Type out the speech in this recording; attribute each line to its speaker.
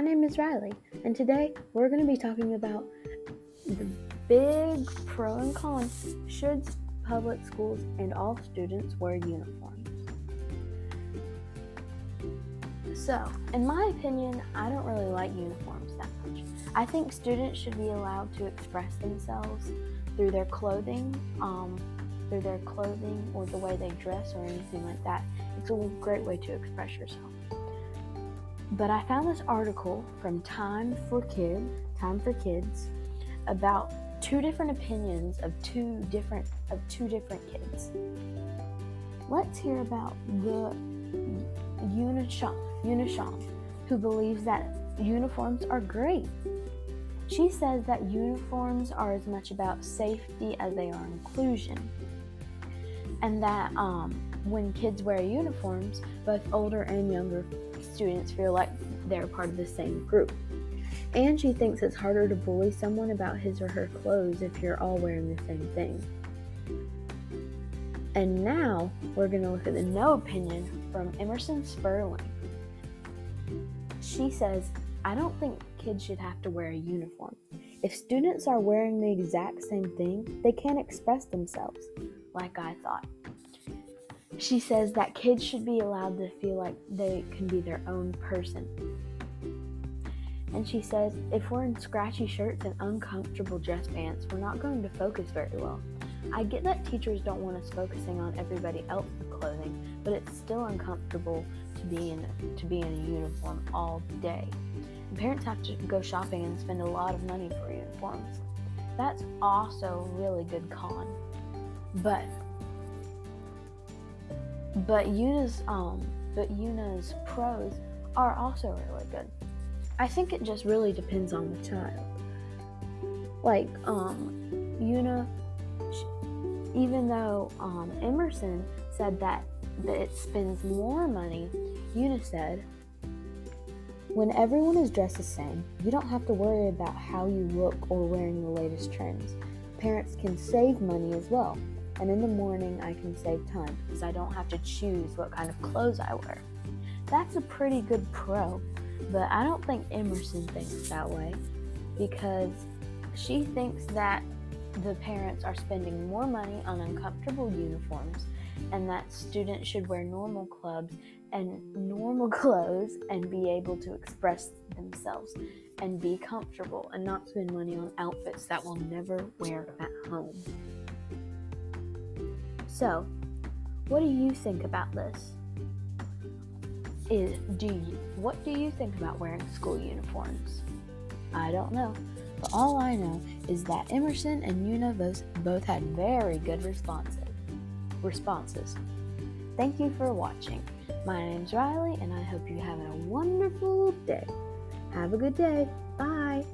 Speaker 1: name is Riley, and today we're going to be talking about the big pro and con should public schools and all students wear uniforms. So, in my opinion, I don't really like uniforms that much. I think students should be allowed to express themselves through their clothing, um, through their clothing or the way they dress or anything like that. It's a great way to express yourself. But I found this article from Time for Kid, Time for Kids, about two different opinions of two different of two different kids. Let's hear about the Yuna Shim, who believes that uniforms are great. She says that uniforms are as much about safety as they are inclusion, and that um, when kids wear uniforms, both older and younger students feel like they're part of the same group. And she thinks it's harder to bully someone about his or her clothes if you're all wearing the same thing. And now we're going to look at the no opinion from Emerson Sperling. She says, I don't think kids should have to wear a uniform. If students are wearing the exact same thing, they can't express themselves, like I thought. She says that kids should be allowed to feel like they can be their own person. And she says if we're in scratchy shirts and uncomfortable dress pants, we're not going to focus very well. I get that teachers don't want us focusing on everybody else's clothing, but it's still uncomfortable to be in to be in a uniform all day. And parents have to go shopping and spend a lot of money for uniforms. That's also really good con. But but Yuna's um but Yuna's pros are also really good. I think it just really depends on the child. Like um Yuna even though um, Emerson said that, that it spends more money, Yuna said, when everyone is dressed the same, you don't have to worry about how you look or wearing the latest trends. Parents can save money as well and in the morning I can save time because I don't have to choose what kind of clothes I wear. That's a pretty good pro, but I don't think Emerson thinks that way because she thinks that the parents are spending more money on uncomfortable uniforms and that students should wear normal clubs and normal clothes and be able to express themselves and be comfortable and not spend money on outfits that will never wear at home. So, what do you think about this? Is do you, what do you think about wearing school uniforms? I don't know, but all I know is that Emerson and Yuna both, both had very good responses. Responses. Thank you for watching. My name's Riley, and I hope you have a wonderful day. Have a good day. Bye.